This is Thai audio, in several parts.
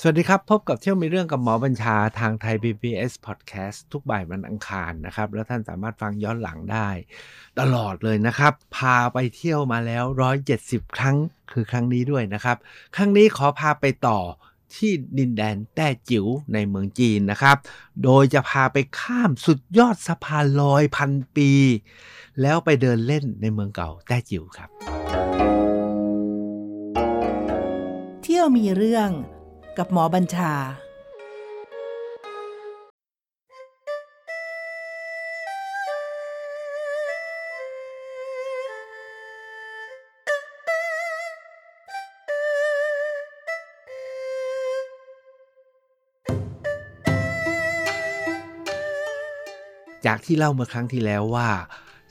สวัสดีครับ พบกับเที่ยวมีเรื่องกับหมอบัญชาทางไทย PBS Podcast ทุกบ่ายวันอังคารนะครับ แล้วท่านสามารถฟังย้อนหลังได้ ตลอดเลยนะครับ พาไปเที่ยวมาแล้ว 170 ครั้งคือครั้งนี้ด้วยนะครับ ครั้งนี้ขอพาไปต่อที่ดินแดนแต้จิ๋วในเมืองจีนนะครับ โดยจะพาไปข้ามสุดยอดสะพานลอยพันปี แล้วไปเดินเล่นในเมืองเก่าแต้จิ๋วครับ เที่ยวมีเรื่อง กับหมอบัญชา จากที่เล่าเมื่อครั้งที่แล้วว่า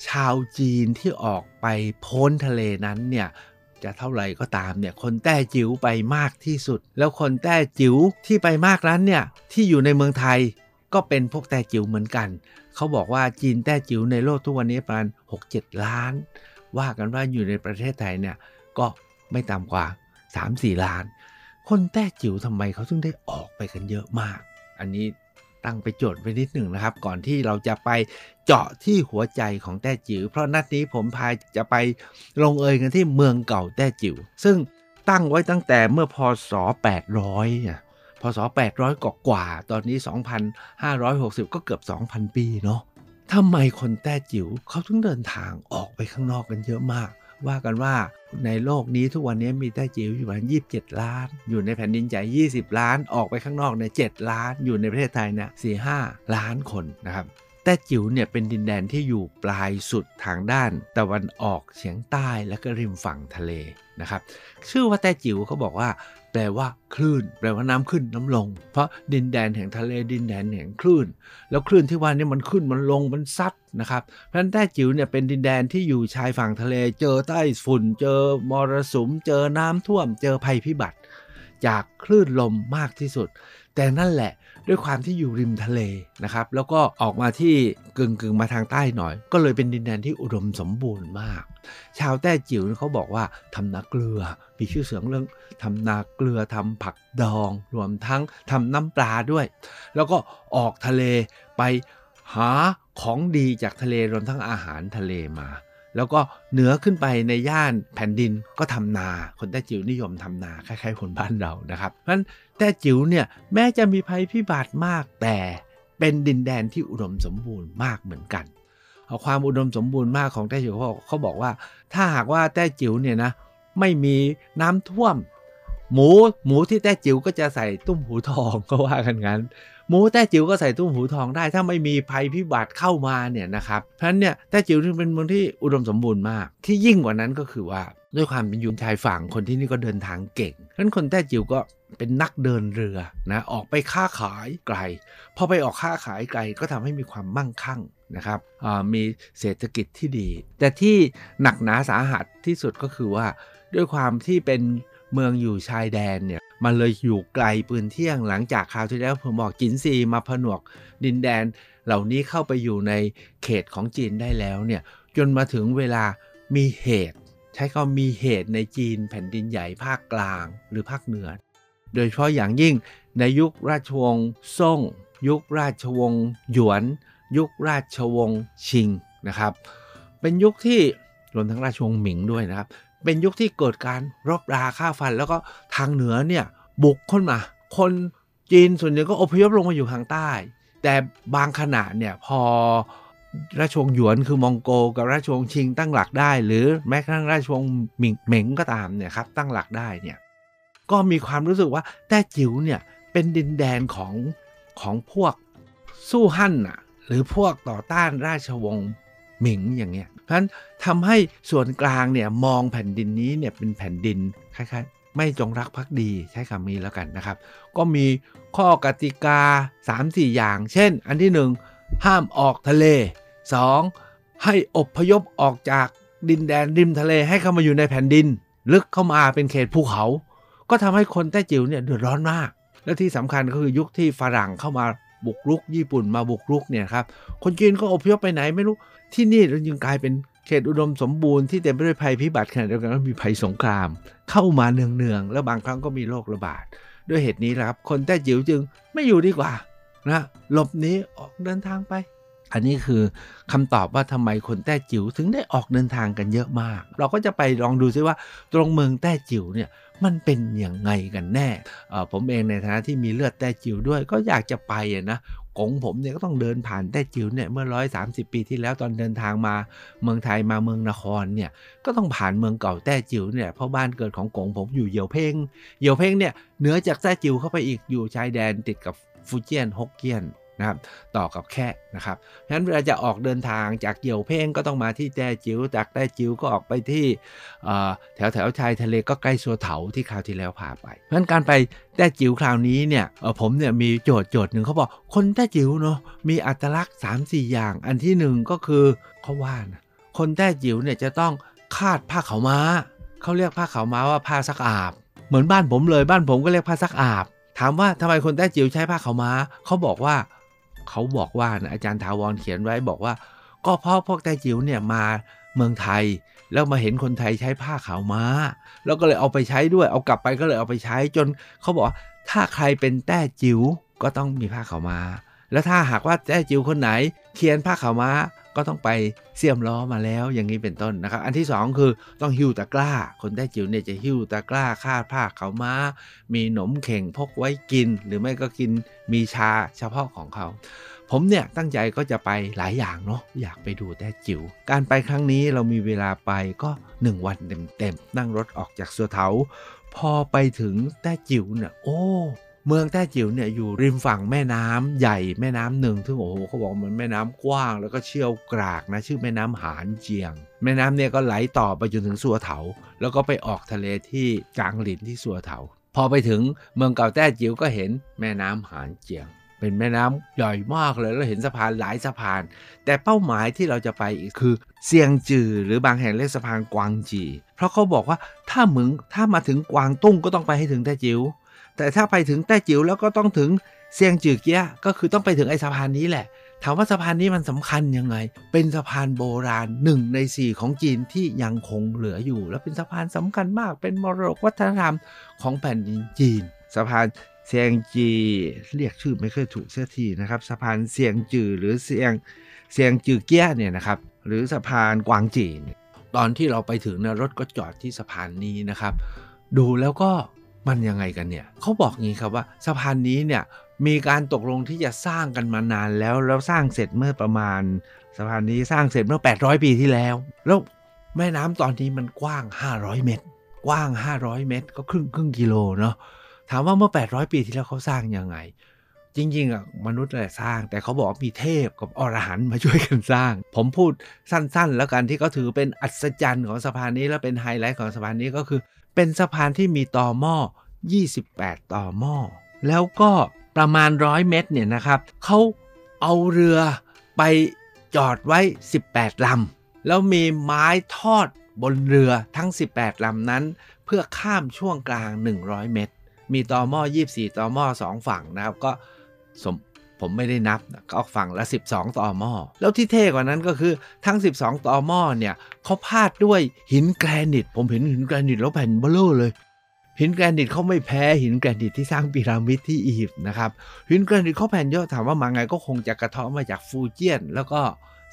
ชาวจีนที่ออกไปพ้นทะเลนั้นเนี่ย จะเท่าไหร่ก็ตามเนี่ยคนแต้จิ๋วไปมากที่สุด แล้วคนแต้จิ๋วที่ไปมากนั้นเนี่ยที่อยู่ในเมืองไทยก็เป็นพวกแต้จิ๋วเหมือนกัน เขาบอกว่าจีนแต้จิ๋วในโลกทุกวันนี้ประมาณ 6-7 ล้าน ว่ากันว่าอยู่ในประเทศไทยเนี่ยก็ไม่ต่ำกว่า 3-4 ล้าน คนแต้จิ๋วทำไมเขาถึงได้ออกไปกันเยอะมาก อันนี้ ตั้งไปโจทย์ไว้นิดหนึ่งนะครับ ก่อนที่เราจะไปเจาะที่หัวใจของแต้จิ๋วเพราะนัดนี้ผมพายจะไปลงเอยกันที่เมืองเก่าแต้จิ๋วซึ่งตั้งไว้ตั้งแต่เมื่อพศ 800เนี่ยพศ 800กว่ากว่า ตอนนี้ 2,560 ก็เกือบ 2,000 ปีเนาะทำไมคนแต้จิ๋วเขาถึงเดินทางออกไปข้างนอกกันเยอะมาก ว่ากันว่าในโลกนี้ทุกวันนี้มีแต้จิ๋วอยู่ประมาณ27 ล้าน อยู่ในแผ่นดินใหญ่20 ล้านออกไปข้างนอกเนี่ย7ล้าน อยู่ในประเทศไทยเนี่ย4-5ล้านคนนะครับ แต้จิ๋วเนี่ยเป็นดินแดนที่อยู่ปลายสุดทางด้านตะวันออกเฉียงใต้และก็ริมฝั่งทะเลนะครับ ชื่อว่าแต้จิ๋วเขาบอกว่า แปลว่าคลื่น แปลว่าน้ำขึ้นน้ำลง เพราะดินแดนแห่งทะเลดินแดนแห่งคลื่น แล้วคลื่นที่ว่านี่มันขึ้นมันลงมันซัดนะครับเพราะฉะนั้นแต้จิ๋วเนี่ยเป็นดินแดนที่อยู่ชายฝั่งทะเล เจอใต้ฝุ่น เจอมรสุม เจอน้ำท่วม เจอภัยพิบัติ จากคลื่นลมมากที่สุด แต่นั่นแหละ ด้วยความที่อยู่ริมทะเลนะครับ แล้วก็ออกมาที่กึ่งกึ่งมาทางใต้หน่อย ก็เลยเป็นดินแดนที่อุดมสมบูรณ์มาก ชาวแต้จิ๋วเขาบอกว่าทำนาเกลือ มีชื่อเสียงเรื่องทำนาเกลือทำผักดอง รวมทั้งทำน้ำปลาด้วย แล้วก็ออกทะเลไปหาของดีจากทะเลรวมทั้งอาหารทะเลมา แล้วก็เหนือขึ้นไปในย่านแผ่นดินก็ทำนา คนแต้จิ๋วนิยมทำนาคล้ายๆคนบ้านเรานะครับเพราะฉะนั้นแต้จิ๋วเนี่ยแม้จะมีภัยพิบัติมากแต่เป็นดินแดนที่อุดมสมบูรณ์มากเหมือนกันเอาความอุดมสมบูรณ์มากของแต้จิ๋วเขาบอกว่า ถ้าหากว่าแต้จิ๋วเนี่ยนะไม่มีน้ำท่วม หมูหมูที่แต้จิ๋วก็จะใส่ตุ้มหูทองก็ว่ากันงั้น หมูแต้จิ๋วก็ใส่ตุ้มหูทองได้ ถ้าไม่มีภัยพิบัติเข้ามาเนี่ยนะครับเพราะฉะนั้นเนี่ยแต้จิ๋วจึงเป็นเมืองที่อุดมสมบูรณ์มาก ที่ยิ่งกว่านั้นก็คือว่าด้วยความเป็นยุนชายฝั่งคนที่นี่ก็เดินทางเก่งเพราะฉะนั้นคนแต้จิ๋วก็เป็นนักเดินเรือนะออกไปค้าขายไกล พอไปออกค้าขายไกลก็ทำให้มีความมั่งคั่งนะครับมีเศรษฐกิจที่ดี แต่ที่หนักหนาสาหัสที่สุดก็คือว่าด้วยความที่เป็น เมืองอยู่ชายแดนเนี่ยมันเลยอยู่ไกลปืนเที่ยงหลังจากคราวที่แล้วผมบอกจินซีมาผนวกดินแดน เหล่านี้เข้าไปอยู่ในเขตของจีนได้แล้วเนี่ยจนมาถึงเวลามีเหตุ ใช้คำมีเหตุในจีนแผ่นดินใหญ่ภาคกลางหรือภาคเหนือ โดยเฉพาะอย่างยิ่งในยุคราชวงศ์ซ่ง ยุคราชวงศ์หยวน ยุคราชวงศ์ชิงนะครับ เป็นยุคที่รวมทั้งราชวงศ์หมิงด้วยนะครับ เป็นยุคที่เกิดการรบราฆ่าฟัน แล้วก็ทางเหนือเนี่ยบุกขึ้นมา คนจีนส่วนใหญ่ก็อพยพลงมาอยู่ทางใต้ แต่บางขณะเนี่ยพอราชวงศ์หยวนคือมองโกกับราชวงศ์ชิงตั้งหลักได้ หรือแม้กระทั่งราชวงศ์หมิงเหม็งก็ตามเนี่ยครับตั้งหลักได้เนี่ยก็มีความรู้สึกว่าแต้จิ๋วเนี่ยเป็นดินแดนของของพวกสู้ฮั่นน่ะหรือพวกต่อต้านราชวงศ์ หมิงอย่างเงี้ยเพราะฉะนั้นทำให้ส่วนกลางเนี่ยมองแผ่นดินนี้เนี่ยเป็นแผ่นดินคล้ายๆ ไม่จงรักภักดีใช้คำนี้แล้วกันนะครับ ก็มีข้อกติกา 3-4 อย่าง เช่น อันที่ 1 ห้ามออกทะเล 2. ให้อบพยพออกจากดินแดนริมทะเลให้เข้ามาอยู่ในแผ่นดิน ลึกเข้ามาเป็นเขตภูเขา ก็ทำให้คนแต้จิ๋วเนี่ยเดือดร้อนมาก และที่สำคัญก็คือยุคที่ฝรั่งเข้ามา บุกรุก ญี่ปุ่นมาบุกรุกเนี่ยครับคนจีนก็อพยพไปไหนไม่รู้ที่นี่เรายังกลายเป็นเขตอุดมสมบูรณ์ที่เต็มไปด้วยภัยพิบัติขณะเดียวกันก็มีภัยสงคราม เข้ามาเนืองๆแล้วบางครั้งก็มีโรคระบาด ด้วยเหตุนี้นะครับ คนแต้จิ๋วจึงไม่อยู่ดีกว่านะหลบหนีออกเดินทางไป อันนี้คือคำตอบว่าทำไมคนแต้จิ๋วถึงได้ออกเดินทางกันเยอะมาก เราก็จะไปลองดูซิว่าตรงเมืองแต้จิ๋วเนี่ยมันเป็นอย่างไงกันแน่ ผมเองในฐานะที่มีเลือดแต้จิ๋วด้วยก็อยากจะไปนะกงผมเนี่ยก็ต้องเดินผ่านแต้จิ๋วเนี่ยเมื่อร้อยสาปีที่แล้วตอนเดินทางมาเมืองไทยมาเมืองนครเนี่ยก็ต้องผ่านเมืองเก่าแต้จิ๋วเนี่ยเพราะบ้านเกิดของกงผมอยู่เหยี่ยวเพ่งเหยี่ยวเพ่งเนี่ยเหนือจากแต้จิ๋วเข้าไปอีกอยู่ชายแดนติดกับฟูเจียนฮกเกี้ยน นะครับต่อกับแค่นะครับฉะนั้นเวลาจะออกเดินทางจากเกี่ยวเพ่งก็ต้องมาที่แต้จิ๋วจากแต้จิ๋วก็ออกไปที่แถวแถวชายทะเลก็ใกล้สัวเถาที่คราวที่แล้วพาไป เพราะฉะนั้นการไปแต้จิ๋วคราวนี้เนี่ยผมเนี่ยมีโจทย์โจทย์หนึ่งเขาบอกคนแต้จิ๋วเนาะมีอัตลักษณ์ 3 4 อย่าง อันที่หนึ่งก็คือเขาว่านะคนแต้จิ๋วเนี่ยจะต้องคาดผ้าเขาม้าเขาเรียกผ้าเขาม้าว่าผ้าซักอาบ เหมือนบ้านผมเลยบ้านผมก็เรียกผ้าซักอาบ ถามว่าทำไมคนแต้จิ๋วใช้ผ้าเขาม้าเขาบอกว่า เขาบอกว่านะอาจารย์ทาวรเขียนไว้บอกว่า ก็เพราะพวกแต้จิ๋วเนี่ยมาเมืองไทย แล้วมาเห็นคนไทยใช้ผ้าขาวม้า แล้วก็เลยเอาไปใช้ด้วย เอากลับไปก็เลยเอาไปใช้จนเขาบอกถ้าใครเป็นแต้จิ๋วก็ต้องมีผ้าขาวม้า แล้วถ้าหากว่าแต้จิ๋วคนไหนเขียนผ้าขาวม้าก็ต้องไปเสียมล้อมาแล้วอย่างนี้เป็นต้นนะครับ อันที่ 2 คือต้องหิ้วตะกร้า คนแต้จิ๋วเนี่ยจะหิ้วตะกร้าคาดผ้าเขาม้า มีหนมเข่งพกไว้กิน หรือไม่ก็กินมีชาเฉพาะของเขา ผมเนี่ยตั้งใจก็จะไปหลายอย่างเนาะอยากไปดูแต้จิ๋วการไปครั้งนี้เรามีเวลาไปก็ 1 วันเต็มๆนั่งรถออกจากสัวเถา พอไปถึงแต้จิ๋วเนี่ยโอ้ เมืองแต้จิ๋วเนี่ยอยู่ริมฝั่งแม่น้ำใหญ่แม่น้ำหนึ่งซึ่งโอ้โหเขาบอกมันแม่น้ำกว้าง แล้วก็เชี่ยวกรากนะชื่อแม่น้ำหานเจียง แม่น้ำเนี่ยก็ไหลต่อไปจนถึงสัวเถา แล้วก็ไปออกทะเลที่จางหลินที่สัวเถา พอไปถึงเมืองเก่าแต้จิ๋วก็เห็นแม่น้ำหานเจียง เป็นแม่น้ำใหญ่มากเลยแล้วเห็นสะพานหลายสะพาน แต่เป้าหมายที่เราจะไปอีกคือเซียงจือหรือบางแห่งเรียกสะพานกวางจี เพราะเขาบอกว่าถ้ามึงถ้ามาถึงกวางตุ้งก็ต้องไปให้ถึงแต้จิ๋ว แต่ถ้าไปถึงแต้จิ๋วแล้วก็ต้องถึงเซียงจือเกี้ยก็คือต้องไปถึงไอ้สะพานนี้แหละ ถามว่าสะพานนี้มันสำคัญยังไง เป็นสะพานโบราณหนึ่งในสี่ของจีนที่ยังคงเหลืออยู่ แล้วเป็นสะพานสำคัญมาก เป็นมรดกวัฒนธรรมของแผ่นดินจีน สะพานเซียงจีเรียกชื่อไม่เคยถูกเสียทีนะครับ สะพานเซียงจือหรือเซียงเซียงจือเกี้ยเนี่ยนะครับ หรือสะพานกวางจีนตอนที่เราไปถึงนะรถก็จอดที่สะพานนี้นะครับ ดูแล้วก็ มันยังไงกันเนี่ยเขาบอกงี้ครับว่าสะพานนี้เนี่ยมีการตกลงที่จะสร้างกันมานานแล้ว แล้วสร้างเสร็จเมื่อประมาณสะพานนี้สร้างเสร็จเมื่อ 800 ปีที่แล้ว แล้วแม่น้ำตอนนี้มันกว้าง 500 เมตร กว้าง 500 เมตร ก็ครึ่งครึ่งกิโลเนาะถามว่าเมื่อ 800 ปีที่แล้วเขาสร้างยังไง จริงๆอะมนุษย์แหละสร้าง แต่เขาบอกมีเทพกับอรหันต์มาช่วยกันสร้าง ผมพูดสั้นๆ แล้วกันที่เขาถือเป็นอัศจรรย์ของสะพานนี้และเป็นไฮไลท์ของสะพานนี้ก็คือ เป็นสะพานที่มีต่อหม้อ 28 ต่อหม้อ แล้วก็ประมาณร้อยเมตรเนี่ยนะครับเขาเอาเรือไปจอดไว้ 18 ลำ แล้วมีไม้ทอดบนเรือทั้ง 18 ลำนั้น เพื่อข้ามช่วงกลาง 100 เมตร มีต่อหม้อ 24 ต่อหม้อ 2 ฝั่งนะครับ ก็สม ผมไม่ได้นับก็ฝั่งละ 12 ต่อหม้อแล้วที่เท่กว่านั้นก็คือทั้ง 12 ต่อหม้อเนี่ยเขาพาดด้วยหินแกรนิต ผมเห็นหินแกรนิตแล้วแผ่นเบ้อเร่อเลย หินแกรนิตเขาไม่แพ้หินแกรนิตที่สร้างพีระมิดที่อียิปต์นะครับหินแกรนิตเขาแผ่นเยอะถามว่ามาไงก็คงจะกระเทาะมาจากฟูเจียน แล้วก็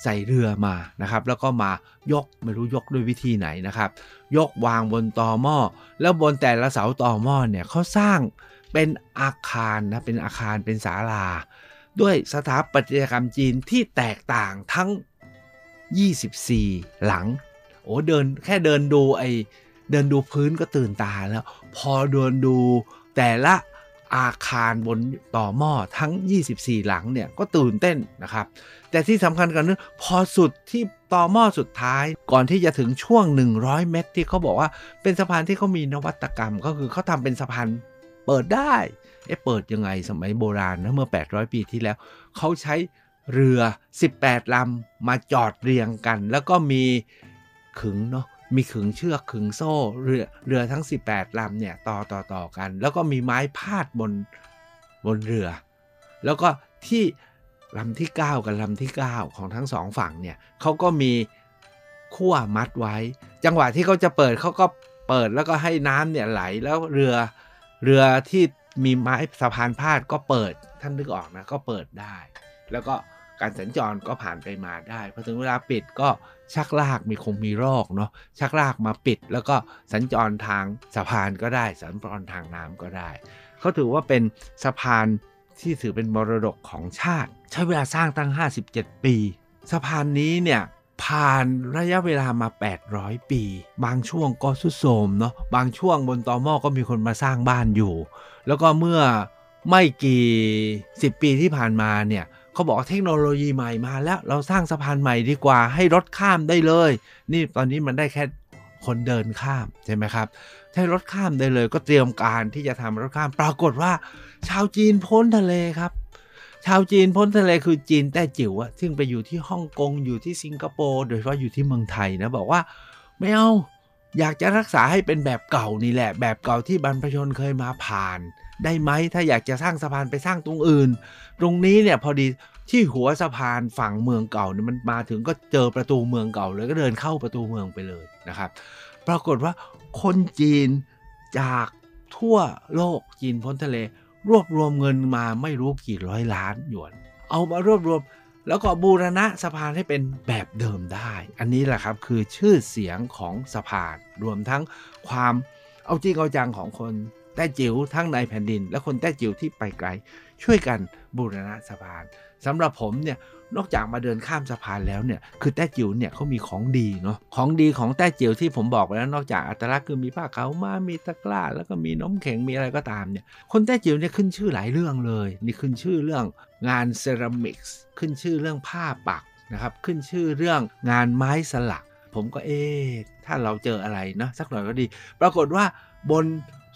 ใส่เรือมานะครับแล้วก็มายกไม่รู้ยกด้วยวิธีไหนนะครับ ยกวางบนตอหม้อแล้วบนแต่ละเสาตอหม้อเนี่ยเขาสร้างเป็นอาคารนะเป็นอาคารเป็นศาลา ด้วยสถาปัตยกรรมจีนที่แตกต่างทั้ง 24 หลัง โอ้เดินแค่เดินดูไอเดินดูพื้นก็ตื่นตาแล้ว พอเดินดูแต่ละอาคารบนต่อหม้อทั้ง 24 หลังเนี่ยก็ตื่นเต้นนะครับ แต่ที่สำคัญกันนึพอสุดที่ต่อหม้อสุดท้าย ก่อนที่จะถึงช่วง 100 เมตร ที่เขาบอกว่าเป็นสะพานที่เขามีนวัตกรรมก็คือเขาทำเป็นสะพานเปิดได้ เอ๊ะเปิดยังไงสมัยโบราณนะเมื่อ 800 ปีที่แล้ว เขาใช้เรือ 18 ลำมาจอดเรียงกัน แล้วก็มีขึงเนาะมีขึงเชือกขึงโซ่เรือเรือทั้ง 18 ลำเนี่ยต่อต่อต่อกัน แล้วก็มีไม้พาดบนบนเรือ แล้วก็ที่ลำที่ 9 กับลำที่ 9 ของทั้งสองฝั่งเนี่ยเขาก็มีขั้วมัดไว้ จังหวะที่เขาจะเปิดเขาก็เปิดแล้วก็ให้น้ำเนี่ยไหลแล้วเรือเรือที่ มีไม้สะพานพาดก็เปิดท่านนึกออกนะก็เปิดได้ แล้วก็การสัญจรก็ผ่านไปมาได้พอถึงเวลาปิดก็ชักลากมีคงมีรอกเนาะชักลากมาปิด แล้วก็สัญจรทางสะพานก็ได้ สัญจรทางน้ำก็ได้เขาถือว่าเป็นสะพานที่ถือเป็นมรดกของชาติ ใช้เวลาสร้างตั้ง 57 ปี สะพานนี้เนี่ย ผ่านระยะเวลามา 800 ปี บางช่วงก็สุดโทมเนาะบางช่วงบนตอมอก็มีคนมาสร้างบ้านอยู่ แล้วก็เมื่อไม่กี่ 10 ปีที่ผ่านมาเนี่ยเขาบอกเทคโนโลยีใหม่มาแล้วเราสร้างสะพานใหม่ดีกว่าให้รถข้ามได้เลย นี่ตอนนี้มันได้แค่คนเดินข้ามใช่ไหมครับให้รถข้ามได้เลยก็เตรียมการที่จะทำรถข้าม ปรากฏว่า ชาวจีนพ้นทะเลครับ ชาวจีนพ้นทะเลคือจีนแต้จิ๋วอะซึ่งไปอยู่ที่ฮ่องกงอยู่ที่สิงคโปร์โดยเฉพาะอยู่ที่เมืองไทยนะบอกว่าไม่เอาอยากจะรักษาให้เป็นแบบเก่านี่แหละ แบบเก่าที่บรรพชนเคยมาผ่าน ได้ไหมถ้าอยากจะสร้างสะพานไปสร้างตรงอื่น ตรงนี้เนี่ยพอดีที่หัวสะพานฝั่งเมืองเก่าเนี่ยมันมาถึงก็เจอประตูเมืองเก่าเลยก็เดินเข้าประตูเมืองไปเลยนะครับ ปรากฏว่าคนจีนจากทั่วโลกจีนพ้นทะเล รวบรวมเงินมาไม่รู้กี่ร้อยล้านหยวน เอามารวบรวม แล้วก็บูรณะสะพานให้เป็นแบบเดิมได้ อันนี้แหละครับคือชื่อเสียงของสะพาน รวมทั้งความเอาจริงเอาจังของคน แต้จิ๋วทั้งในแผ่นดิน และคนแต้จิ๋วที่ไปไกล ช่วยกันบูรณะสะพานสำหรับผมเนี่ยนอกจากมาเดินข้ามสะพานแล้วเนี่ยคือแต้จิ๋วเนี่ยเขามีของดีเนาะของดีของแต้จิ๋วที่ผมบอกไปแล้วนอกจากอัตลักษณ์คือมีผ้าขาวมามีตะกร้าแล้วก็มีน้มแข็งมีอะไรก็ตามเนี่ยคนแต้จิ๋วเนี่ยขึ้นชื่อหลายเรื่องเลย นี่ขึ้นชื่อเรื่องงานเซรามิกส์ขึ้นชื่อเรื่องผ้าปักนะครับขึ้นชื่อเรื่องงานไม้สลัก ผมก็เอ๊ถ้าเราเจออะไรนะสักหน่อยก็ดี ปรากฏว่าบน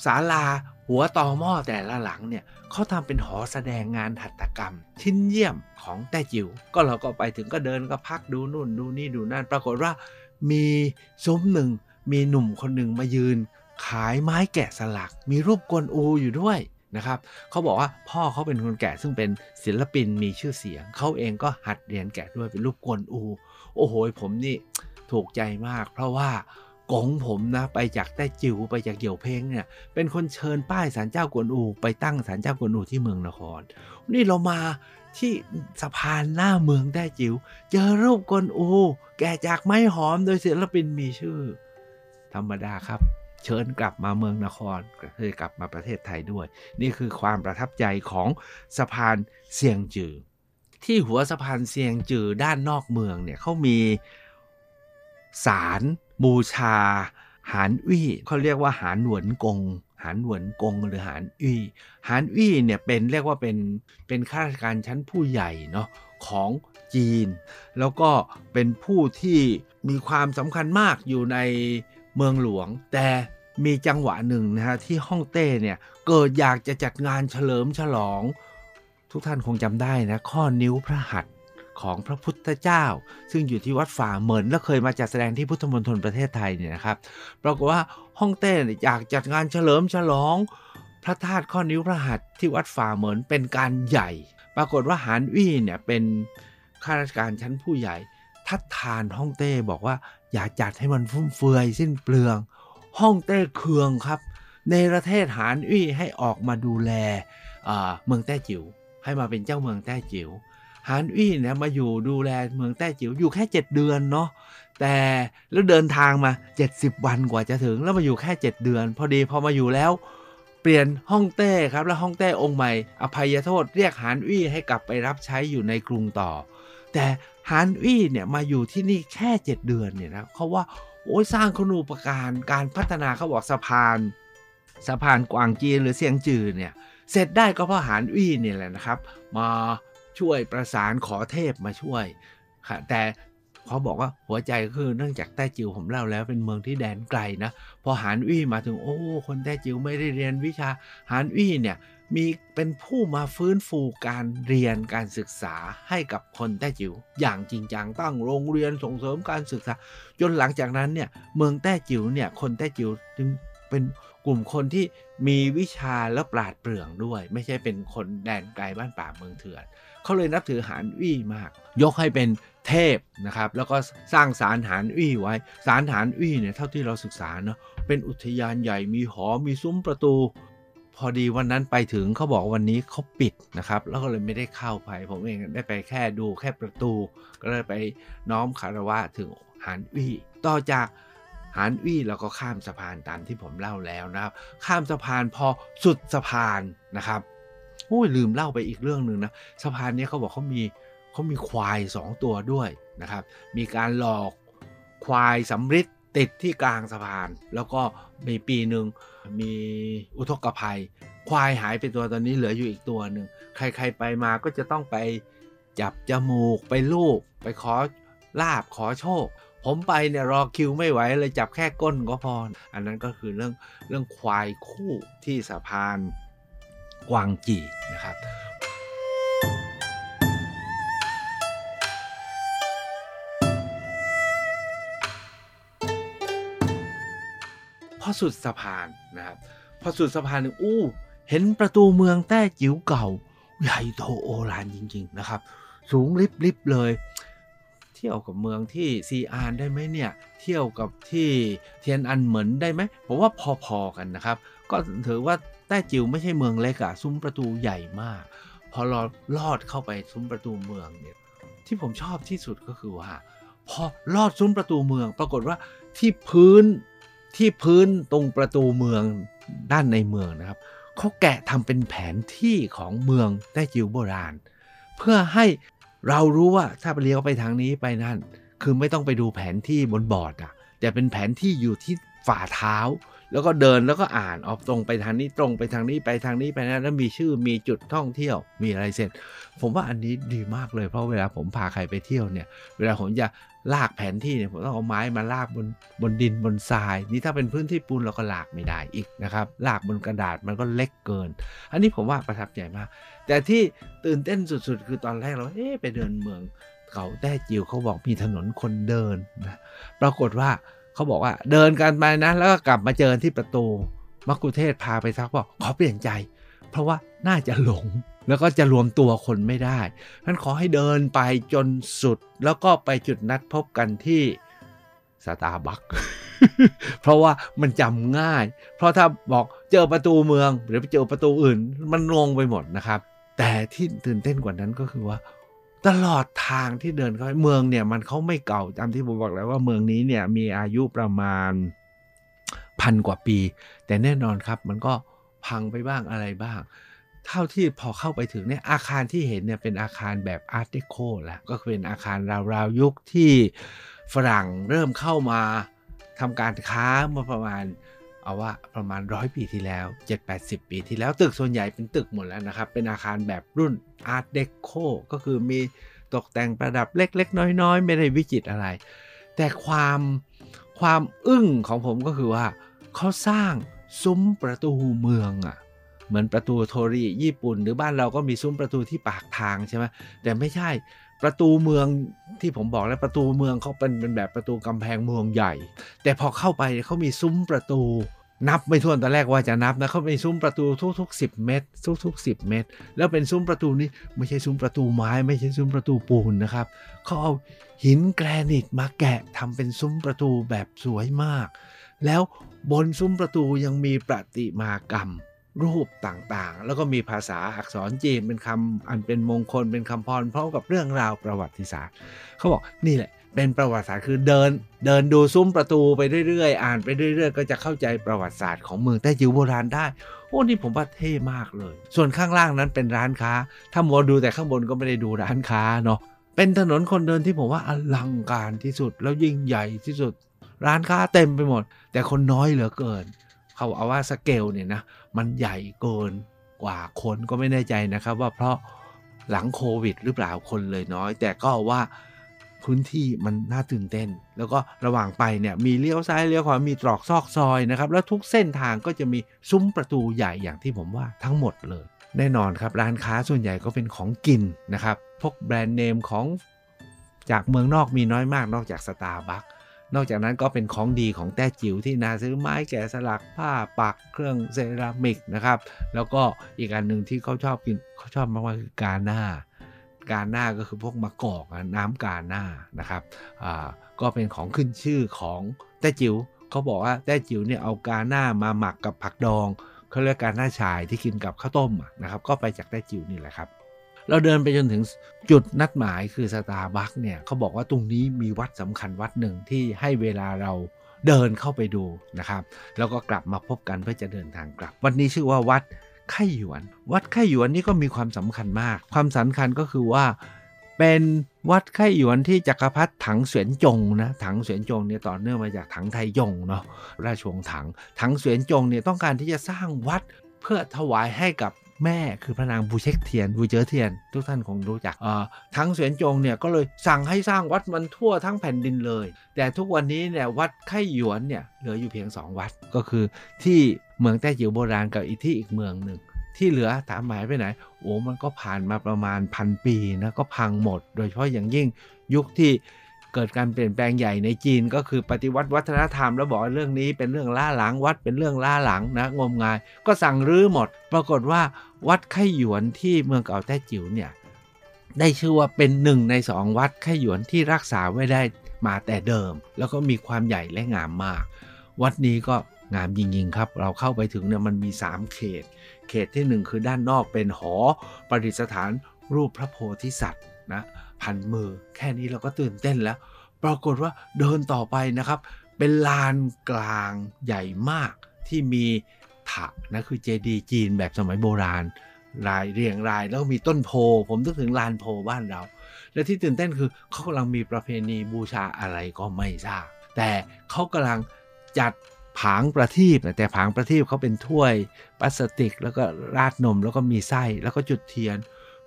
ศาลาหัวต่อหม้อแต่ละหลังเนี่ยเขาทำเป็นหอแสดงงานหัตถกรรม ชิ้นเยี่ยมของแต้จิ๋วก็เราก็ไปถึงก็เดินก็พักดูนู่นดูนี่ดูนั่น ปรากฏว่ามีซุ้มหนึ่งมีหนุ่มคนหนึ่งมายืน ขายไม้แกะสลัก มีรูปกวนอูอยู่ด้วยนะครับเขาบอกว่าพ่อเขาเป็นคนแกะซึ่งเป็นศิลปินมีชื่อเสียง เขาเองก็หัดเรียนแกะด้วยเป็นรูปกวนอู โอ้โหผมนี่ถูกใจมาก เพราะว่า กงผมนะไปจากแต้จิ๋วไปจากเกี่ยวเพงเนี่ย เป็นคนเชิญป้ายศาลเจ้ากวนอู ไปตั้งศาลเจ้ากวนอูที่เมืองนคร นี่เรามาที่สะพานหน้าเมืองแต้จิ๋วเจอรูปกวนอู แก่จากไม้หอมโดยศิลปินมีชื่อ ธรรมดาครับ เชิญกลับมาเมืองนครเคยกลับมาประเทศไทยด้วย นี่คือความประทับใจของสะพานเซียงจือที่หัวสะพานเซียงจือด้านนอกเมืองเนี่ยเขามีศาล บูชา หานวี่เขาเรียกว่าหานหวนกง หานหวนกงหรือหานวี่หานวี่เนี่ยเป็นเรียกว่าเป็นเป็นข้าราชการชั้นผู้ใหญ่เนาะของจีน แล้วก็เป็นผู้ที่มีความสำคัญมากอยู่ในเมืองหลวง แต่มีจังหวะหนึ่งนะฮะที่ฮ่องเต้เนี่ยเกิดอยากจะจัดงานเฉลิมฉลอง ทุกท่านคงจำได้นะข้อนิ้วพระหัตถ์ ของพระพุทธเจ้า ซึ่งอยู่ที่วัดฝ่าเหมือนและเคยมาจัดแสดงที่พุทธมณฑลประเทศไทยเนี่ยนะครับปรากฏว่าฮ่องเต้อยากจัดงานเฉลิมฉลอง พระธาตุข้อนิ้วพระหัตถ์ที่วัดฝ่าเหมือนเป็นการใหญ่ ปรากฏว่าหานวี่เนี่ยเป็นข้าราชการชั้นผู้ใหญ่ ทัดทานฮ่องเต้บอกว่าอย่าจัดให้มันฟุ่มเฟือยสิ้นเปลืองฮ่องเต้เคืองครับ ในประเทศหานวี่ให้ออกมาดูแลเมืองแต้จิ๋วให้มาเป็นเจ้าเมืองแต้จิ๋ว ฮานอี้เนี่ยมาอยู่ดูแลเมืองแต้จิ๋วอยู่แค่ 7 เดือนเนาะแต่แล้วเดินทางมา 70 วันกว่าจะถึง แล้วมาอยู่แค่ 7 เดือน พอดีพอมาอยู่แล้ว เปลี่ยนห้องเต้ครับแล้วห้องเต้องค์ใหม่ อภัยโทษเรียกฮานอี้ให้กลับไปรับใช้อยู่ในกรุงต่อ แต่ฮานอี้เนี่ยมาอยู่ที่นี่แค่ 7 เดือนเนี่ยนะเขาว่าโอ้ยสร้างคุณูปการการพัฒนาเขาบอกสะพานสะพานกวางจีนหรือเซียงจือเนี่ยเสร็จได้ก็เพราะฮานอี้เนี่ยแหละนะครับ มา ช่วยประสานขอเทพมาช่วยค่ะแต่เขาบอกว่าหัวใจคือเนื่องจากแต้จิ๋วผมเล่าแล้วเป็นเมืองที่แดนไกลนะ พอหานวี่มาถึงโอ้คนแต้จิ๋วไม่ได้เรียนวิชาหานวี่เนี่ยมีเป็นผู้มาฟื้นฟูการเรียนการศึกษาให้กับคนแต้จิ๋วอย่างจริงจังตั้งโรงเรียนส่งเสริมการศึกษา จนหลังจากนั้นเนี่ยเมืองแต้จิ๋วเนี่ยคนแต้จิ๋วจึงเป็นกลุ่มคนที่มีวิชาและปราดเปรื่องด้วย ไม่ใช่เป็นคนแดนไกลบ้านป่าเมืองเถื่อน เขาเลยนับถือหานวี่มาก ยกให้เป็นเทพนะครับ แล้วก็สร้างสารหานวี่ไว้สารหานวี่เนี่ยเท่าที่เราศึกษาเนาะ เป็นอุทยานใหญ่ มีหอ มีซุ้มประตู พอดีวันนั้นไปถึงเขาบอกวันนี้เขาปิดนะครับ แล้วก็เลยไม่ได้เข้าไป ผมเองได้ไปแค่ดูแค่ประตู ก็เลยไปน้อมคารวะถึงหานวี่ต่อจากหานวี่เราก็ข้ามสะพานตามที่ผมเล่าแล้วนะครับ ข้ามสะพานพอสุดสะพานนะครับ โอ้ยลืมเล่าไปอีกเรื่องหนึ่งนะสะพานนี้เขาบอกเขามีเขามีควายสองตัวด้วยนะครับ มีการหลอกควายสำริดติดที่กลางสะพาน แล้วก็มีปีหนึ่งมีอุทกภัย ควายหายไปตัวตอนนี้เหลืออยู่อีกตัวหนึ่งใครๆไปมาก็จะต้องไปจับจมูกไปลูบไปขอลาบขอโชค ผมไปเนี่ยรอคิวไม่ไหวเลยจับแค่ก้นก็พอ อันนั้นก็คือเรื่องเรื่องควายคู่ที่สะพาน กวางจีนะครับพอสุดสะพานนะครับพอสุดสะพานอู้เห็นประตูเมืองแต้จิ๋วเก่า ใหญ่โตโอฬารจริง ๆ นะครับ สูงลิบลิบเลย เที่ยวกับเมืองที่ซีอานได้ไหมเนี่ย เที่ยวกับที่เทียนอันเหมือนได้ไหมผมว่าพอๆกันนะครับ ก็ถือว่า ต้จิ๋วไม่ใช่เมืองเล็กอะซุ้มประตูใหญ่มาก พอเราลอดเข้าไปซุ้มประตูเมืองเนี่ยที่ผมชอบที่สุดก็คือว่า พอลอดซุ้มประตูเมือง ปรากฏว่าที่พื้นที่พื้นตรงประตูเมืองด้านในเมืองนะครับเขาแกะทำเป็นแผนที่ของเมืองแต้จิ๋วโบราณ เพื่อให้เรารู้ว่าถ้าเลี้ยวไปทางนี้ไปนั่น คือไม่ต้องไปดูแผนที่บนบอร์ดอะแต่เป็นแผนที่อยู่ที่ฝ่าเท้า แล้วก็เดินแล้วก็อ่านออกตรงไปทางนี้ตรงไปทางนี้ไปทางนี้ไปนั้นแล้วมีชื่อมีจุดท่องเที่ยวมีอะไรเสร็จ ผมว่าอันนี้ดีมากเลยเพราะเวลาผมพาใครไปเที่ยวเนี่ย เวลาผมจะลากแผนที่เนี่ยผมต้องเอาไม้มาลากบนบนดินบนทราย นี่ถ้าเป็นพื้นที่ปูนเราก็ลากไม่ได้อีกนะครับลากบนกระดาษมันก็เล็กเกิน อันนี้ผมว่าประทับใจมาก แต่ที่ตื่นเต้นสุดๆ คือตอนแรกเราเอ๊ไปเดินเมืองเก่าแต้จิ๋วเขาบอกมีถนนคนเดินนะปรากฏว่า เขาบอกว่าเดินกันไปนะ แล้วก็กลับมาเจอที่ประตู มักคุเทศพาไปทักบอกขอเปลี่ยนใจ เพราะว่าน่าจะหลงแล้วก็จะรวมตัวคนไม่ได้ท่านขอให้เดินไปจนสุด แล้วก็ไปจุดนัดพบกันที่สตาร์บัคเพราะว่ามันจำง่าย เพราะถ้าบอกเจอประตูเมือง หรือไปเจอประตูอื่น มันงงไปหมดนะครับ แต่ที่ตื่นเต้นกว่านั้นก็คือว่า ตลอดทางที่เดินเข้าไปเมืองเนี่ยมันเขาไม่เก่าตามที่ผมบอกแล้วว่าเมืองนี้เนี่ยมีอายุประมาณพันกว่าปี แต่แน่นอนครับมันก็พังไปบ้างอะไรบ้าง เท่าที่พอเข้าไปถึงเนี่ยอาคารที่เห็นเนี่ยเป็นอาคารแบบ Art Deco แล้วก็เป็นอาคารราวๆยุคที่ฝรั่งเริ่มเข้ามาทำการค้าเมื่อประมาณ เอาว่าประมาณร้อยปีที่แล้ว 7-80 ปีที่แล้วตึกส่วนใหญ่เป็นตึกหมดแล้วนะครับ เป็นอาคารแบบรุ่น Art Deco ก็คือมีตกแต่งประดับเล็กๆ น้อยๆ ไม่ได้วิจิตรอะไร แต่ความความอึ้งของผมก็คือว่าเขาสร้างซุ้มประตูเมืองอะ่ะเหมือนประตูโทริญี่ปุ่น หรือบ้านเราก็มีซุ้มประตูที่ปากทางใช่ไหมแต่ไม่ใช่ ประตูเมืองที่ผมบอกแล้วประตูเมืองเขาเป็นเป็นแบบประตูกำแพงเมืองใหญ่ แต่พอเข้าไปเขามีซุ้มประตู นับไม่ถ้วนตอนแรกว่าจะนับนะเขามีซุ้มประตูทุกๆ 10 เมตร ทุกๆ 10 เมตร แล้วเป็นซุ้มประตูนี้ไม่ใช่ซุ้มประตูไม้ ไม่ใช่ซุ้มประตูปูนนะครับเขาเอาหินแกรนิตมาแกะทำเป็นซุ้มประตูแบบสวยมาก แล้วบนซุ้มประตูยังมีประติมากรรม รูปต่างๆ แล้วก็มีภาษาอักษรจีนเป็นคำอันเป็นมงคลเป็นคำพรพร้อมกับเรื่องราวประวัติศาสตร์เขาบอกนี่แหละเป็นประวัติศาสตร์คือเดินเดินดูซุ้มประตูไปเรื่อยๆ อ่านไปเรื่อย ๆ ก็จะเข้าใจประวัติศาสตร์ของเมืองแต้จิ๋วโบราณได้ โอ้นี่ผมว่าเท่มากเลย ส่วนข้างล่างนั้นเป็นร้านค้า ถ้ามัวดูแต่ข้างบนก็ไม่ได้ดูร้านค้าเนาะเป็นถนนคนเดินที่ผมว่าอลังการที่สุดแล้วยิ่งใหญ่ที่สุด ร้านค้าเต็มไปหมด แต่คนน้อยเหลือเกิน เขาเอาว่าสเกลเนี่ยนะ มันใหญ่เกินกว่าคนก็ไม่แน่ใจนะครับว่าเพราะหลังโควิดหรือเปล่าคนเลยน้อย แต่ก็ว่าพื้นที่มันน่าตื่นเต้น แล้วก็ระหว่างไปเนี่ยมีเลี้ยวซ้ายเลี้ยวขวามีตรอกซอกซอยนะครับ แล้วทุกเส้นทางก็จะมีซุ้มประตูใหญ่อย่างที่ผมว่าทั้งหมดเลย แน่นอนครับร้านค้าส่วนใหญ่ก็เป็นของกินนะครับพวกแบรนด์เนมของจากเมืองนอกมีน้อยมากนอกจากสตาร์บัค นอกจากนั้นก็เป็นของดีของแต้จิ๋วที่นาซื้อไม้แกะสลักผ้าปักเครื่องเซรามิกนะครับ แล้วก็อีกอันหนึ่งที่เขาชอบกินเขาชอบมากๆคือกาหน้า กาหน้าก็คือพวกมะกอกน้ำกาหน้านะครับก็เป็นของขึ้นชื่อของแต้จิ๋วเขาบอกว่าแต้จิ๋วเนี่ยเอากาหน้ามาหมักกับผักดองเขาเรียกการหน้าชายที่กินกับข้าวต้มนะครับ ก็ไปจากแต้จิ๋วนี่แหละครับ เราเดินไปจนถึงจุดนัดหมายคือสตาร์บัคเนี่ยเขาบอกว่าตรงนี้มีวัดสำคัญวัดหนึ่งที่ให้เวลาเราเดินเข้าไปดูนะครับ แล้วก็กลับมาพบกันเพื่อจะเดินทางกลับ วันนี้ชื่อว่าวัดไข่หยวน วัดไข่หยวนนี่ก็มีความสำคัญมาก ความสำคัญก็คือว่าเป็นวัดไข่หยวนที่จักรพรรดิถังเสวียนจงนะถังเสวียนจงเนี่ยต่อเนื่องมาจากถังไทยงเนาะราชวงศ์ถังถังเสวียนจงเนี่ยต้องการที่จะสร้างวัดเพื่อถวายให้กับ แม่คือพระนางบูเช็คเทียนบูเจอเทียน ทุกท่านคงรู้จักทั้งเสวียนจงเนี่ยก็เลยสั่งให้สร้างวัดมันทั่วทั้งแผ่นดินเลย แต่ทุกวันนี้เนี่ยวัดไข่หยวนเนี่ยเหลืออยู่เพียง 2 วัดก็คือที่เมืองแต้จิ๋วโบราณกับอีกที่อีกเมืองหนึ่งที่เหลือถามหมายไปไหน โอ้มันก็ผ่านมาประมาณพันปีนะก็พังหมด โดยเฉพาะอย่างยิ่งยุคที่ เกิดการเปลี่ยนแปลงใหญ่ในจีนก็คือปฏิวัติวัฒนธรรมแล้วบอกเรื่องนี้เป็นเรื่องล่าหลังวัดเป็นเรื่องล่าหลังนะงมงาย ก็สั่งรื้อหมด ปรากฏว่าวัดไข่หยวนที่เมืองเก่าแต้จิ๋วเนี่ยได้ชื่อว่าเป็นหนึ่งในสองวัดไข่หยวนที่รักษาไว้ได้มาแต่เดิม แล้วก็มีความใหญ่และงามมาก วัดนี้ก็งามจริงๆครับ เราเข้าไปถึงเนี่ยมันมี 3 เขต เขตที่ 1 คือด้านนอกเป็นหอประดิษฐานรูปพระโพธิสัตว์นะ พันมือ แค่นี้เราก็ตื่นเต้นแล้ว ปรากฏว่าเดินต่อไปนะครับ เป็นลานกลางใหญ่มากที่มีถะนะคือเจดีย์จีนแบบสมัยโบราณ รายเรียงรายแล้วก็มีต้นโพ ผมนึกถึงลานโพบ้านเรา และที่ตื่นเต้นคือเขากำลังมีประเพณีบูชาอะไรก็ไม่ทราบแต่เขากำลังจัดผางประทีปแต่ผางประทีปเขาเป็นถ้วยพลาสติก แล้วก็ราดนมแล้วก็มีไส้แล้วก็จุดเทียน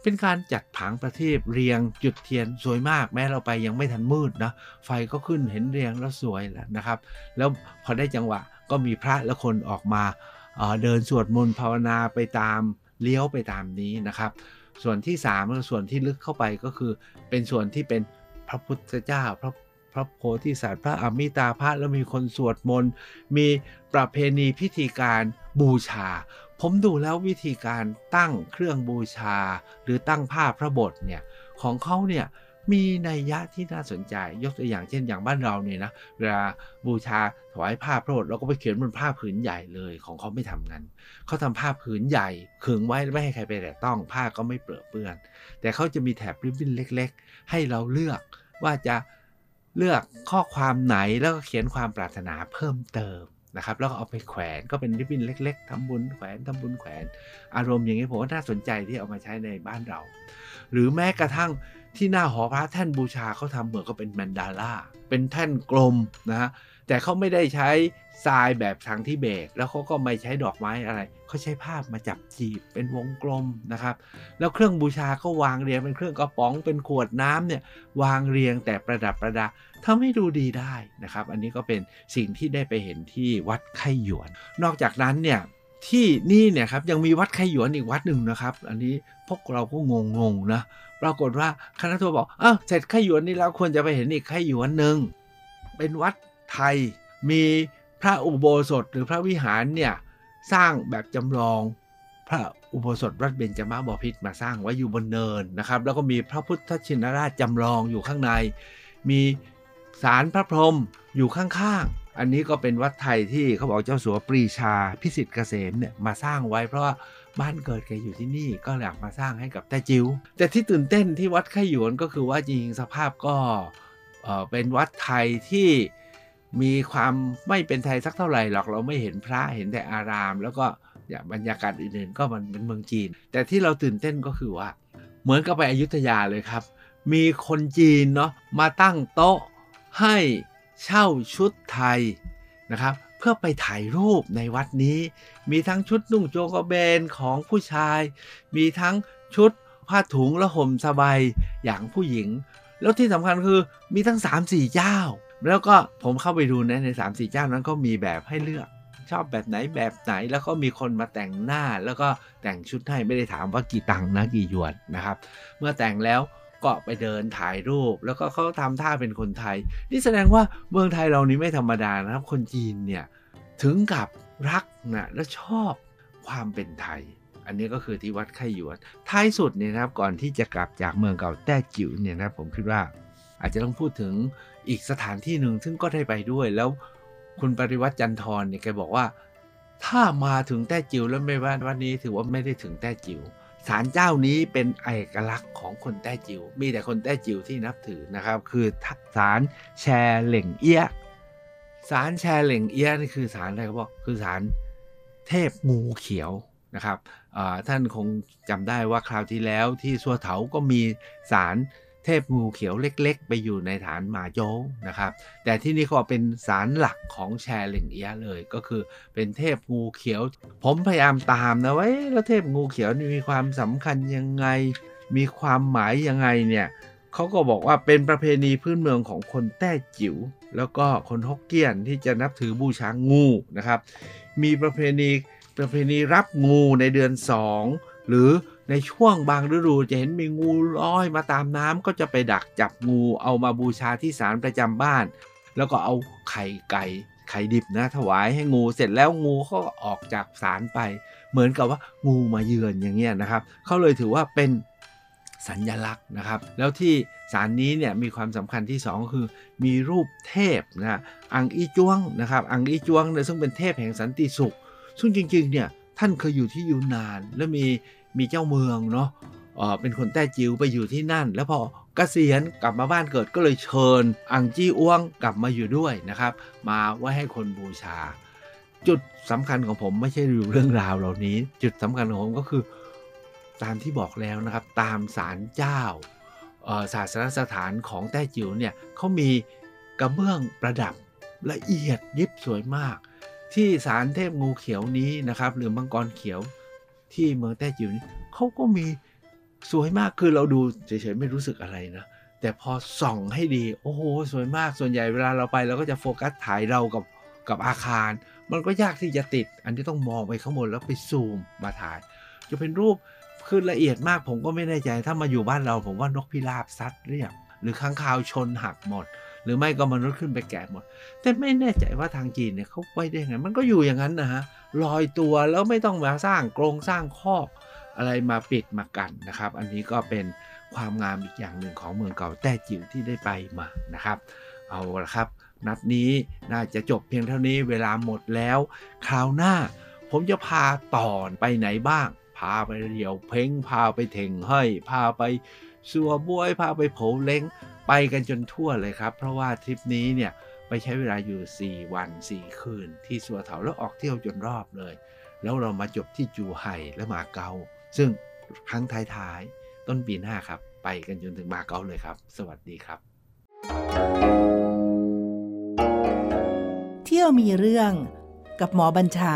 เป็นการจัดผางประทีปเรียงจุดเทียนสวยมาก แม้เราไปยังไม่ทันมืดนะไฟก็ขึ้นเห็นเรียงแล้วสวยแล้วนะครับ แล้วพอได้จังหวะก็มีพระและคนออกมาเเดินสวดมนต์ภาวนาไปตามเลี้ยวไปตามนี้นะครับ ส่วนที่3คือส่วนที่ลึกเข้าไปก็คือ เป็นส่วนที่เป็นพระพุทธเจ้าพระพระโพธิสัตว์พระอมิตาภะแล้วมีคนสวดมนต์มีประเพณีพิธีการบูชา ผมดูแล้ววิธีการตั้งเครื่องบูชา หรือตั้งผ้าพระบทเนี่ยของเขาเนี่ยมีนัยยะที่น่าสนใจยกตัวอย่างเช่นอย่างบ้านเราเนี่ยนะเวลาบูชาถวายผ้าพระบทเราก็ไปเขียนบนผ้าผืนใหญ่เลยของเขาไม่ทำงั้นเขาทำผ้าผืนใหญ่ขึงไว้ไม่ให้ใครไปแตะต้องผ้าก็ไม่เปรอะเปื้อน แต่เขาจะมีแถบริบบิ้นเล็ก ๆ ให้เราเลือกว่าจะเลือกข้อความไหนแล้วก็เขียนความปรารถนาเพิ่มเติม นะครับแล้วก็เอาไปแขวนก็เป็นริบบิ้นเล็ก ๆทำบุญแขวนทำบุญแขวน อารมณ์อย่างนี้ผมว่าน่าสนใจที่เอามาใช้ในบ้านเรา หรือแม้กระทั่งที่หน้าหอพระแท่นบูชาเขาทำเหมือนก็เป็นแมนดาร่าเป็นแท่นกลมนะฮะ แต่เขาไม่ได้ใช้ทรายแบบทางที่เบต แล้วเขาก็ไม่ใช้ดอกไม้อะไรเขาใช้ภาพมาจับจีบเป็นวงกลมนะครับ แล้วเครื่องบูชาก็วางเรียงเป็นเครื่องกระป๋องเป็นขวดน้ำเนี่ยวางเรียงแต่ประดับประดาทำให้ดูดีได้นะครับ อันนี้ก็เป็นสิ่งที่ได้ไปเห็นที่วัดไข่หยวน นอกจากนั้นเนี่ยที่นี่เนี่ยครับยังมีวัดไข่หยวนอีกวัดหนึ่งนะครับ อันนี้พวกเราก็งงๆนะปรากฏว่าคณะทัวร์บอกอ้าวเสร็จไข่หยวนนี่แล้วควรจะไปเห็นอีกไข่หยวนหนึ่งเป็นวัด ไทย มีพระอุโบสถหรือพระวิหารเนี่ยสร้างแบบจำลองพระอุโบสถวัดเบญจมาบพิตรมาสร้างไว้อยู่บนเนินนะครับ แล้วก็มีพระพุทธชินราชจำลองอยู่ข้างใน มีศาลพระพรหมอยู่ข้างๆ อันนี้ก็เป็นวัดไทยที่เขาบอกเจ้าสัวปรีชาพิสิทธิ์เกษมเนี่ยมาสร้างไว้เพราะว่าบ้านเกิดแกอยู่ที่นี่ก็อยากมาสร้างให้กับแต้จิว๋วแต่ที่ตื่นเต้นที่วัดไข่หยวนก็คือว่าจริงสภาพก็เเป็นวัดไทยที่ มีความไม่เป็นไทยสักเท่าไหร่หรอกเราไม่เห็นพระเห็นแต่อาราม แล้วก็อย่างบรรยากาศอื่นๆ ก็มันเป็นเมืองจีน แต่ที่เราตื่นเต้นก็คือว่า เหมือนกับไปอยุธยาเลยครับ มีคนจีนเนาะมาตั้งโต๊ะให้เช่าชุดไทยนะครับเพื่อไปถ่ายรูปในวัดนี้ มีทั้งชุดนุ่งโจงกระเบนของผู้ชาย มีทั้งชุดผ้าถุงและห่มสบายอย่างผู้หญิง แล้วที่สำคัญคือมีทั้ง 3-4 เจ้า แล้วก็ผมเข้าไปดูนะใน3-4เจ้านั้นก็มีแบบให้เลือกชอบแบบไหนแบบไหนแล้วก็มีคนมาแต่งหน้าแล้วก็แต่งชุดให้ไม่ได้ถามว่ากี่ตังค์นะกี่หยวนนะครับ เมื่อแต่งแล้วก็ไปเดินถ่ายรูป แล้วก็เขาทำท่าเป็นคนไทย นี่แสดงว่าเมืองไทยเรานี้ไม่ธรรมดานะครับ คนจีนเนี่ยถึงกับรักนะและชอบความเป็นไทย อันนี้ก็คือที่วัดไข่หยวนท้ายสุดเนี่ยนะครับก่อนที่จะกลับจากเมืองเก่าแต้จิ๋วเนี่ยนะผมคิดว่า อาจจะต้องพูดถึง อีกสถานที่หนึ่งซึ่งก็ได้ไปด้วย แล้วคุณปริวัติจันทร์เนี่ยแกบอกว่า ถ้ามาถึงแต้จิ๋วแล้วไม่ว่าวันนี้ถือว่าไม่ได้ถึงแต้จิ๋วศาลเจ้านี้เป็นเอกลักษณ์ของคนแต้จิ๋วมีแต่คนแต้จิ๋วที่นับถือนะครับ คือศาลแชเหล่งเอี้ยศาลแชเหล่งเอี้ยนี่คือศาลอะไรครับคือศาลเทพงูเขียวนะครับท่านคงจำได้ว่าคราวที่แล้วที่สัวเถาก็มีศาล เทพงูเขียวเล็ก ๆ ไปอยู่ในฐานหมาโจ้นะครับ แต่ที่นี่ก็เป็นศาลหลักของแชร์เหล่งเอียเลยก็คือเป็นเทพงูเขียว ผมพยายามตามนะว่าแล้วเทพงูเขียวมีความสำคัญยังไง มีความหมายยังไงเนี่ยเขาก็บอกว่าเป็นประเพณีพื้นเมืองของคนแต้จิ๋วแล้วก็คนฮกเกี้ยนที่จะนับถือบูชางูนะครับ มีประเพณีประเพณีรับงูในเดือน 2 หรือ ในช่วงบางฤดูจะเห็นมีงูลอยมาตามน้ำก็จะไปดักจับงูเอามาบูชาที่ศาลประจำบ้าน แล้วก็เอาไข่ไก่ไข่ดิบนะถวายให้งูเสร็จแล้วงูก็ออกจากศาลไป เหมือนกับว่างูมาเยือนอย่างเงี้ยนะครับเขาเลยถือว่าเป็นสัญญลักษณ์นะครับ แล้วที่ศาลนี้เนี่ยมีความสำคัญที่ 2 คือมีรูปเทพนะอังอีจวงนะครับอังอีจวงเนี่ยซึ่งเป็นเทพแห่งสันติสุข ซึ่งจริงๆเนี่ยท่านเคยอยู่ที่ยูนาน แล้วมี มีเจ้าเมืองเนาะเป็นคนแต้จิ๋วไปอยู่ที่นั่น แล้วพอเกษียณกลับมาบ้านเกิดก็เลยเชิญ อังจี้อ้วงกลับมาอยู่ด้วยนะครับ มาไว้ให้คนบูชา จุดสำคัญของผมไม่ใช่ดูเรื่องราวเหล่านี้ จุดสำคัญของผมก็คือ ตามที่บอกแล้วนะครับ ตามศาลเจ้าศาสนสถานของแต้จิ๋วเนี่ยเขามีกระเบื้องประดับละเอียดยิบสวยมาก ที่ศาลเทพงูเขียวนี้นะครับ หรือมังกรเขียว ที่เมืองแต้จิ๋วนี่เขาก็มีสวยมากคือเราดูเฉยๆไม่รู้สึกอะไรนะ แต่พอส่องให้ดี โอ้โห สวยมากส่วนใหญ่เวลาเราไปเราก็จะโฟกัสถ่ายเรากับกับอาคาร มันก็ยากที่จะติด อันที่ต้องมองไปข้างบนแล้วไปซูมมาถ่าย จะเป็นรูปคือละเอียดมากผมก็ไม่แน่ใจ ถ้ามาอยู่บ้านเราผมว่านกพิราบซัดเรียบหรือข้างคาวชนหักหมด หรือไม่ก็มนุษย์ขึ้นไปแกะหมด แต่ไม่แน่ใจว่าทางจีนเนี่ยเขาไว้ได้ไง มันก็อยู่อย่างนั้นนะฮะลอยตัวแล้วไม่ต้องมาสร้างกรงสร้างคอกอะไรมาปิดมากันนะครับ อันนี้ก็เป็นความงามอีกอย่างหนึ่งของเมืองเก่าแต้จิ๋วที่ได้ไปมานะครับ เอาละครับ นัดนี้น่าจะจบเพียงเท่านี้เวลาหมดแล้ว คราวหน้า ผมจะพาต่อนไปไหนบ้าง พาไปเดียวเพ้งพาไปเถ่งเฮ้ยพาไปสัวบวยพาไปโผเล้ง ไปกันจนทั่วเลยครับ เพราะว่าทริปนี้เนี่ยไปใช้เวลาอยู่ 4 วัน 4 คืน ที่สัวเถาแล้วออกเที่ยวจนรอบเลย แล้วเรามาจบที่จูไห่และมาเกาซึ่งครั้งท้ายๆ ต้นปีหน้าครับ ไปกันจนถึงมาเกาเลยครับ สวัสดีครับ เที่ยวมีเรื่องกับหมอบัญชา